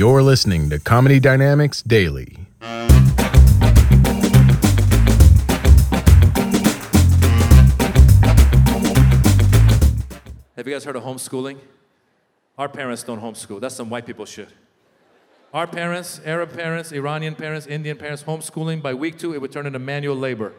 You're listening to Comedy Dynamics Daily. Have you guys heard of homeschooling? Our parents don't homeschool. That's some white people shit. Our parents, Arab parents, Iranian parents, Indian parents, homeschooling, by week two, it would turn into manual labor.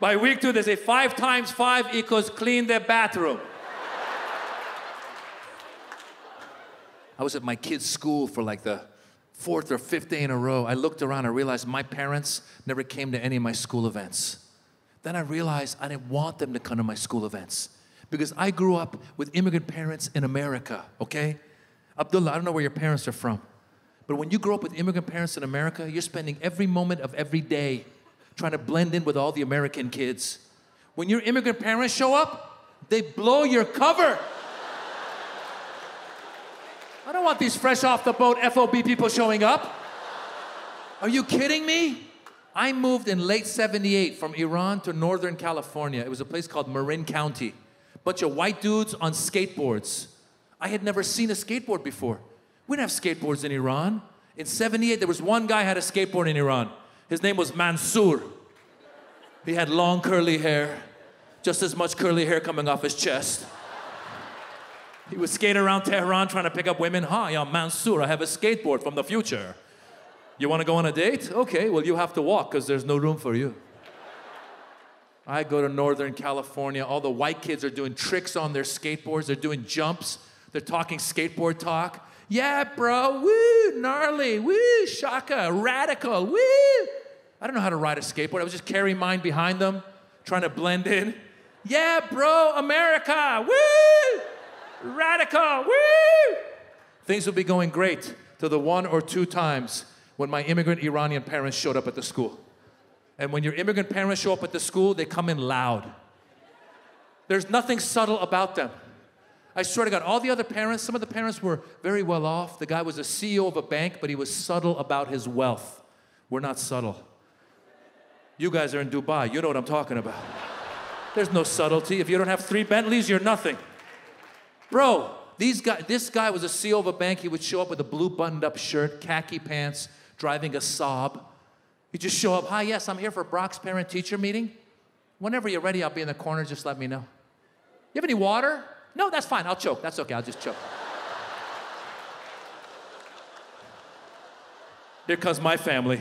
by week two, they say five times five equals clean their bathroom. I was at my kid's school for like the fourth or fifth day in a row. I looked around and realized my parents never came to any of my school events. Then I realized I didn't want them to come to my school events because I grew up with immigrant parents in America, okay? Abdullah, I don't know where your parents are from, but when you grow up with immigrant parents in America, you're spending every moment of every day trying to blend in with all the American kids. When your immigrant parents show up, they blow your cover. Don't want these fresh off the boat FOB people showing up. Are you kidding me? I moved in late 78 from Iran to Northern California. It was a place called Marin County. Bunch of white dudes on skateboards. I had never seen a skateboard before. We didn't have skateboards in Iran. In 78, there was one guy had a skateboard in Iran. His name was Mansour. He had long curly hair, just as much curly hair coming off his chest. He would skate around Tehran trying to pick up women. Hi, I'm Mansour. I have a skateboard from the future. You want to go on a date? Okay, well, you have to walk because there's no room for you. I go to Northern California. All the white kids are doing tricks on their skateboards. They're doing jumps. They're talking skateboard talk. Yeah, bro. Woo, gnarly. Woo, shaka, radical. Woo. I don't know how to ride a skateboard. I was just carrying mine behind them, trying to blend in. Yeah, bro, America. Woo! Radical. Woo! Things would be going great to the one or two times when my immigrant Iranian parents showed up at the school. And when your immigrant parents show up at the school, they come in loud. There's nothing subtle about them. I swear to God, all the other parents, some of the parents were very well off. The guy was a CEO of a bank, but he was subtle about his wealth. We're not subtle. You guys are in Dubai, you know what I'm talking about. There's no subtlety. If you don't have three Bentleys, you're nothing. Bro, these guy, this guy was a CEO of a bank. He would show up with a blue buttoned up shirt, khaki pants, driving a Saab. He'd just show up, hi, yes, I'm here for Brock's parent teacher meeting. Whenever you're ready, I'll be in the corner, just let me know. You have any water? No, that's fine, I'll choke. That's okay, I'll just choke. Here comes my family,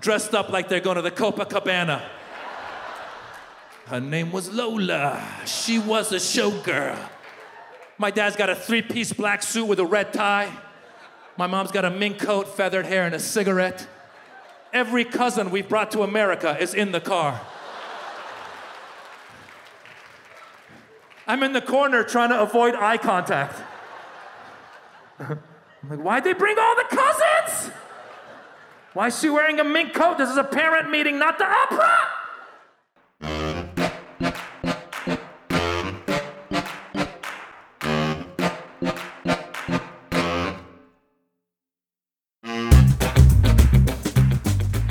dressed up like they're going to the Copacabana. Her name was Lola. She was a showgirl. My dad's got a three piece black suit with a red tie. My mom's got a mink coat, feathered hair, and a cigarette. Every cousin we've brought to America is in the car. I'm in the corner trying to avoid eye contact. I'm like, why'd they bring all the cousins? Why is she wearing a mink coat? This is a parent meeting, not the opera.